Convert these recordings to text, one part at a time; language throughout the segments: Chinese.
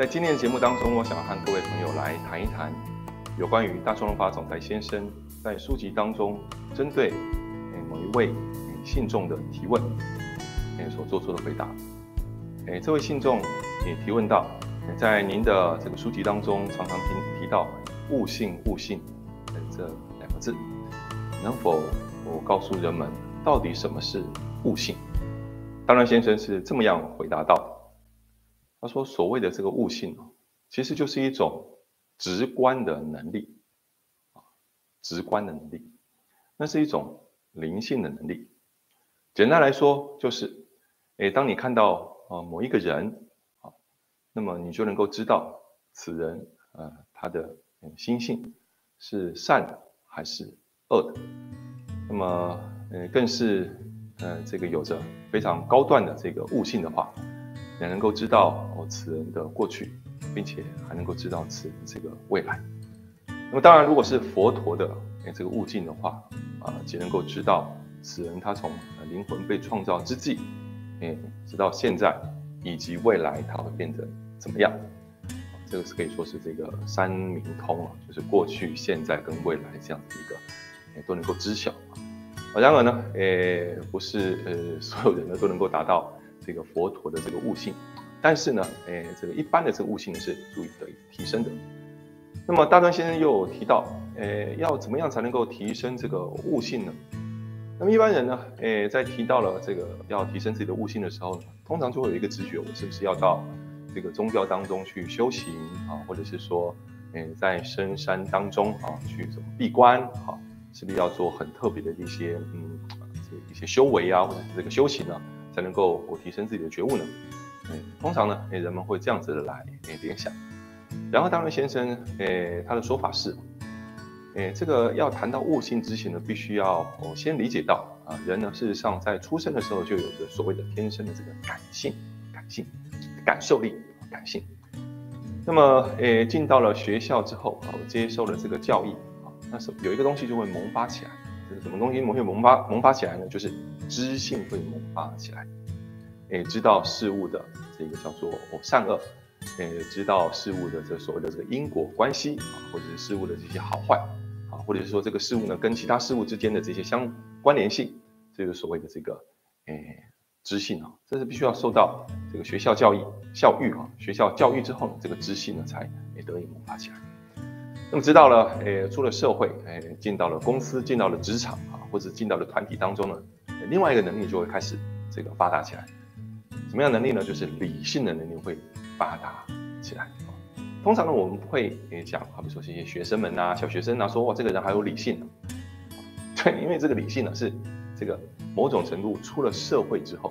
在今天的节目当中，我想和各位朋友来谈一谈有关于大众龙法总裁先生在书籍当中针对某一位信众的提问，所做出的回答。诶，这位信众也提问到，在您的这个书籍当中，常常听提到“悟性”“悟性”这两个字，能否我告诉人们，到底什么是悟性？当然，先生是这么样回答道。他说：“所谓的这个悟性其实就是一种直观的能力啊，直观的能力，那是一种灵性的能力。简单来说，就是，诶，当你看到啊某一个人啊，那么你就能够知道此人呃他的心性是善的还是恶的。那么，呃，更是呃这个有着非常高段的这个悟性的话。”也能够知道哦此人的过去，并且还能够知道此人这个未来。那么当然，如果是佛陀的这个悟境的话，啊，只能够知道此人他从灵魂被创造之际，哎，直到现在以及未来他会变成怎么样？这个是可以说是这个三明通啊，就是过去、现在跟未来这样子一个，哎，都能够知晓啊。然而呢，诶，不是呃所有人呢都能够达到。这个佛陀的这个悟性，但是呢，诶，这个一般的这个悟性是足以得以提升的。那么大川先生又提到，诶，要怎么样才能够提升这个悟性呢？那么一般人呢，诶，在提到了这个要提升自己的悟性的时候呢，通常就会有一个直觉，我是不是要到这个宗教当中去修行啊，或者是说，诶，在深山当中啊去怎么闭关啊，是不是要做很特别的一些嗯，这一些修为啊，或者是这个修行呢？才能够我提升自己的觉悟呢？嗯，通常呢，诶，人们会这样子的来诶联想。然后，当然先生，诶，他的说法是，诶，这个要谈到悟性之前呢，必须要我先理解到啊，人呢，事实上在出生的时候就有着所谓的天生的这个感性、感性、感受力、感性。那么，诶，进到了学校之后啊，接受了这个教育啊，那是有一个东西就会萌发起来。这是什么东西会萌发萌发起来呢？就是知性会萌发起来，诶，知道事物的这个叫做善恶，诶，知道事物的这所谓的这个因果关系啊，或者是事物的这些好坏啊，或者是说这个事物呢跟其他事物之间的这些相关联性，这个所谓的这个诶知性啊，这是必须要受到这个学校教育教育啊，学校教育之后呢，这个知性呢才得以萌发起来。那么知道了，诶，出了社会，诶，进到了公司，进到了职场啊，或者进到了团体当中呢，另外一个能力就会开始这个发达起来。什么样能力呢？就是理性的能力会发达起来。通常呢，我们会诶讲，好比说这些学生们呐，小学生呐，说哇，这个人还有理性。对，因为这个理性呢，是这个某种程度出了社会之后，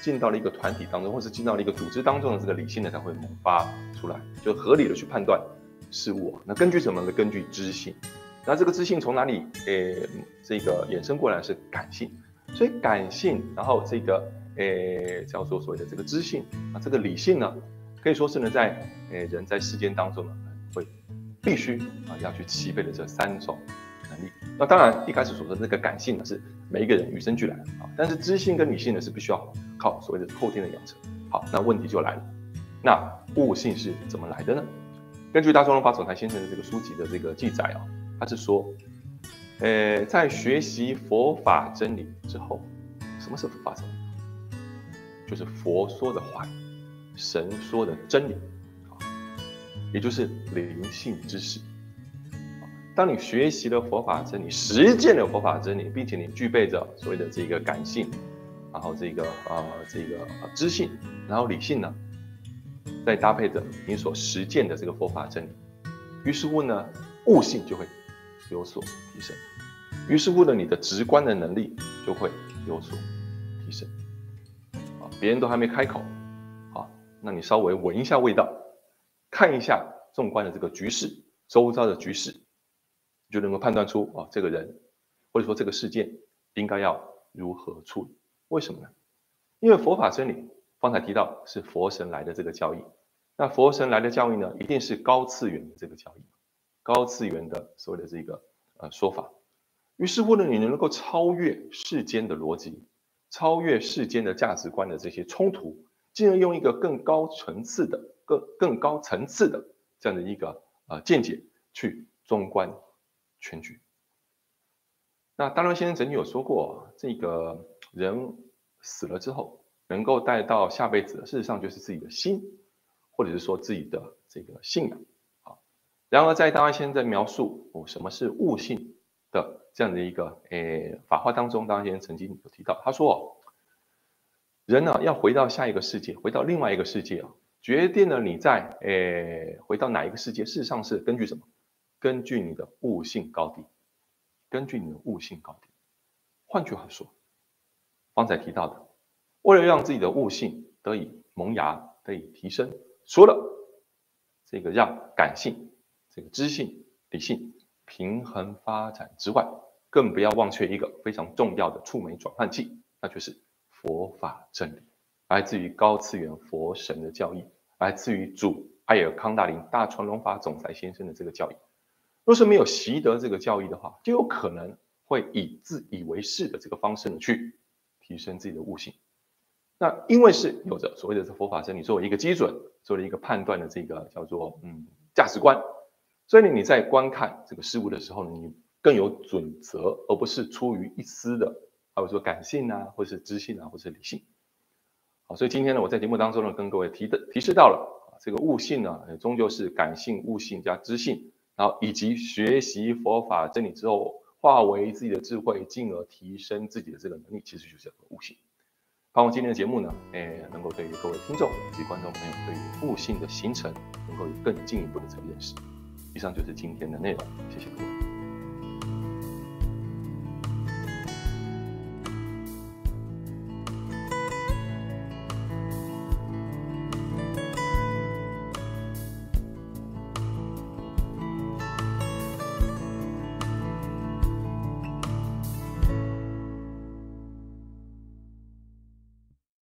进到了一个团体当中，或是进到了一个组织当中的这个理性呢，才会萌发出来，就合理的去判断。事物，那根据什么呢？根据知性。那这个知性从哪里？诶，这个衍生过来是感性。所以感性，然后这个诶叫做所谓的这个知性啊，这个理性呢，可以说是呢在诶人在世间当中呢，会必须啊要去齐备的这三种能力。那当然一开始所说的这个感性呢，是每一个人与生俱来的啊，但是知性跟理性呢是必须要靠所谓的后天的养成。好，那问题就来了，那悟性是怎么来的呢？根据大众龙法总裁先生的这个书籍的这个记载啊，他是说，呃，在学习佛法真理之后，什么是佛法真理？就是佛说的话，神说的真理啊，也就是灵性知识。当你学习了佛法真理，实践了佛法真理，并且你具备着所谓的这个感性，然后这个呃这个知性，然后理性呢？再搭配着你所实践的这个佛法真理，于是乎呢，悟性就会有所提升。于是乎呢，你的直观的能力就会有所提升。啊，别人都还没开口，啊，那你稍微闻一下味道，看一下纵观的这个局势，周遭的局势，就能够判断出啊，这个人或者说这个事件应该要如何处理。为什么呢？因为佛法真理。方才提到是佛神来的这个教义，那佛神来的教义呢，一定是高次元的这个教义，高次元的所谓的这个呃说法。于是乎呢，你能够超越世间的逻辑，超越世间的价值观的这些冲突，进而用一个更高层次的、更更高层次的这样的一个呃见解去纵观全局。那大龙先生曾经有说过，这个人死了之后，能够带到下辈子的，事实上就是自己的心，或者是说自己的这个信仰啊。然而，在大伦先生在描述哦什么是悟性的这样的一个诶法话当中，大家先生曾经有提到，他说，人呢要回到下一个世界，回到另外一个世界啊，决定了你在诶回到哪一个世界，事实上是根据什么？根据你的悟性高低。根据你的悟性高低，换句话说，方才提到的，为了让自己的悟性得以萌芽、得以提升，除了这个让感性、这个知性、理性平衡发展之外，更不要忘却一个非常重要的触媒转换器，那就是佛法真理，来自于高次元佛神的教义，来自于主艾尔康大林大传龙法总裁先生的这个教义。若是没有习得这个教义的话，就有可能会以自以为是的这个方式呢去提升自己的悟性。那因为是有着所谓的佛法真理作为一个基准，作为一个判断的这个叫做嗯价值观，所以呢你在观看这个事物的时候呢，你更有准则，而不是出于一丝的，或者说感性啊，或是知性啊，或是理性。好，所以今天呢我在节目当中呢跟各位提的提示到了这个悟性呢，终究是感性、悟性加知性。然后以及学习佛法真理之后，化为自己的智慧，进而提升自己的这个能力，其实就是悟性。盼望今天的节目呢，诶，能够对于各位听众以及观众朋友，对于悟性的形成，能够有更进一步的这个认识。以上就是今天的内容，谢谢各位。